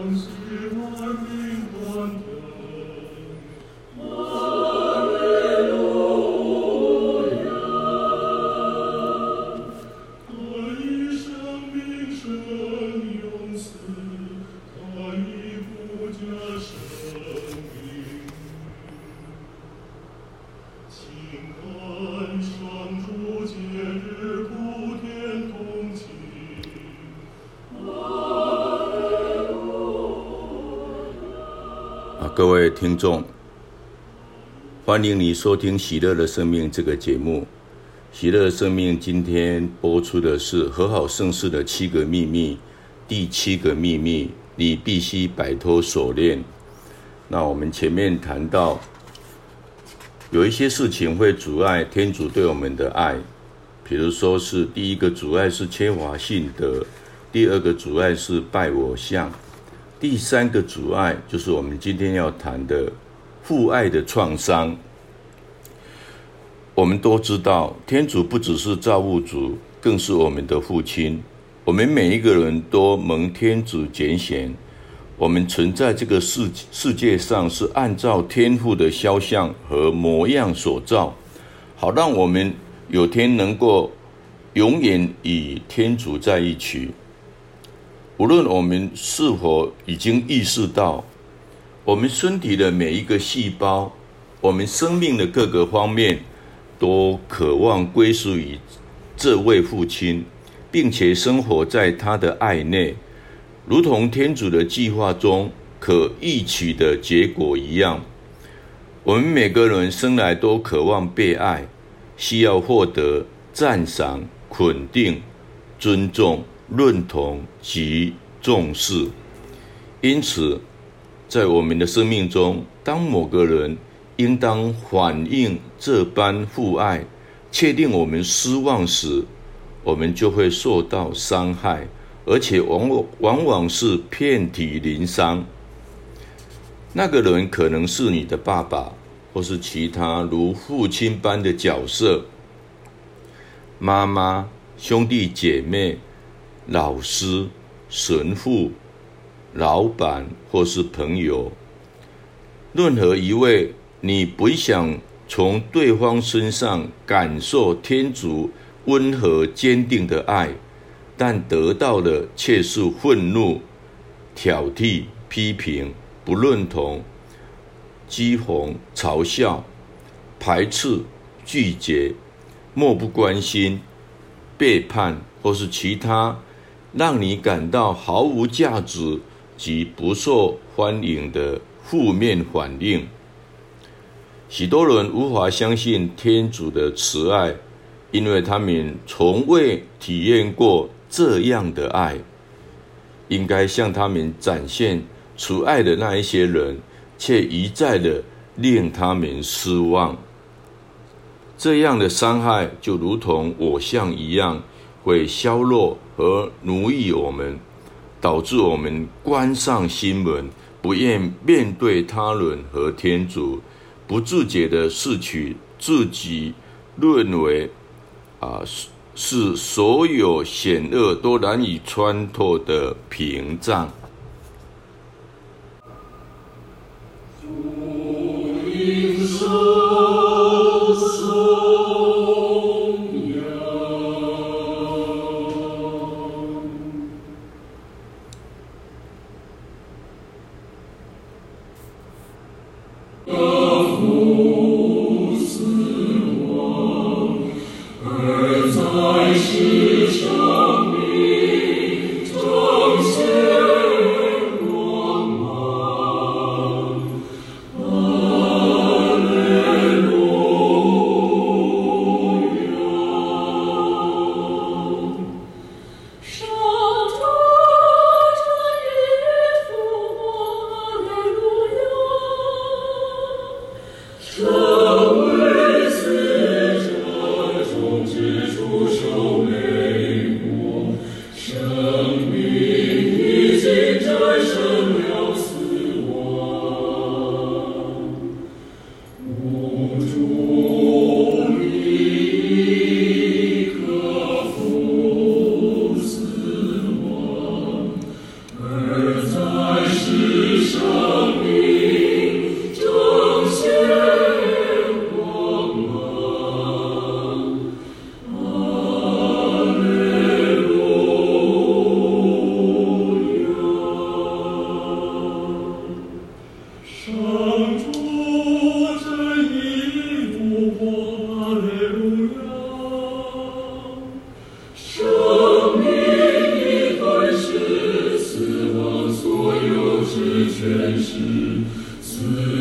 uns immer in 各位听众，欢迎你收听《喜乐的生命》这个节目。《喜乐生命》今天播出的是和好盛世的七个秘密，第七个秘密，你必须摆脱锁链。那我们前面谈到，有一些事情会阻碍天主对我们的爱，比如说是第一个阻碍是缺乏信德，第二个阻碍是拜我相。第三个阻碍就是我们今天要谈的父爱的创伤。我们都知道，天主不只是造物主，更是我们的父亲。我们每一个人都蒙天主拣选，我们存在这个世世界上是按照天父的肖像和模样所造，好让我们有天能够永远与天主在一起。无论我们是否已经意识到，我们身体的每一个细胞，我们生命的各个方面，都渴望归属于这位父亲，并且生活在他的爱内，如同天主的计划中可预期的结果一样。我们每个人生来都渴望被爱，需要获得赞赏、肯定、尊重。认同及重视，因此，在我们的生命中，当某个人应当反映这般父爱，确定我们失望时，我们就会受到伤害，而且往往往往是遍体鳞伤。那个人可能是你的爸爸，或是其他如父亲般的角色，妈妈、兄弟姐妹。老师、神父、老板或是朋友，任何一位你不想从对方身上感受天主温和坚定的爱，但得到的却是愤怒、挑剔、批评、不认同、讥讽、嘲笑、排斥、拒绝、漠不关心、背叛或是其他。让你感到毫无价值及不受欢迎的负面反应。许多人无法相信天主的慈爱，因为他们从未体验过这样的爱。应该向他们展现慈爱的那一些人，却一再的令他们失望。这样的伤害就如同我像一样。会削弱和奴役我们，导致我们关上心门，不愿面对他人和天主，不自觉的拾取自己认为啊是是所有险恶都难以穿透的屏障。在世上，是，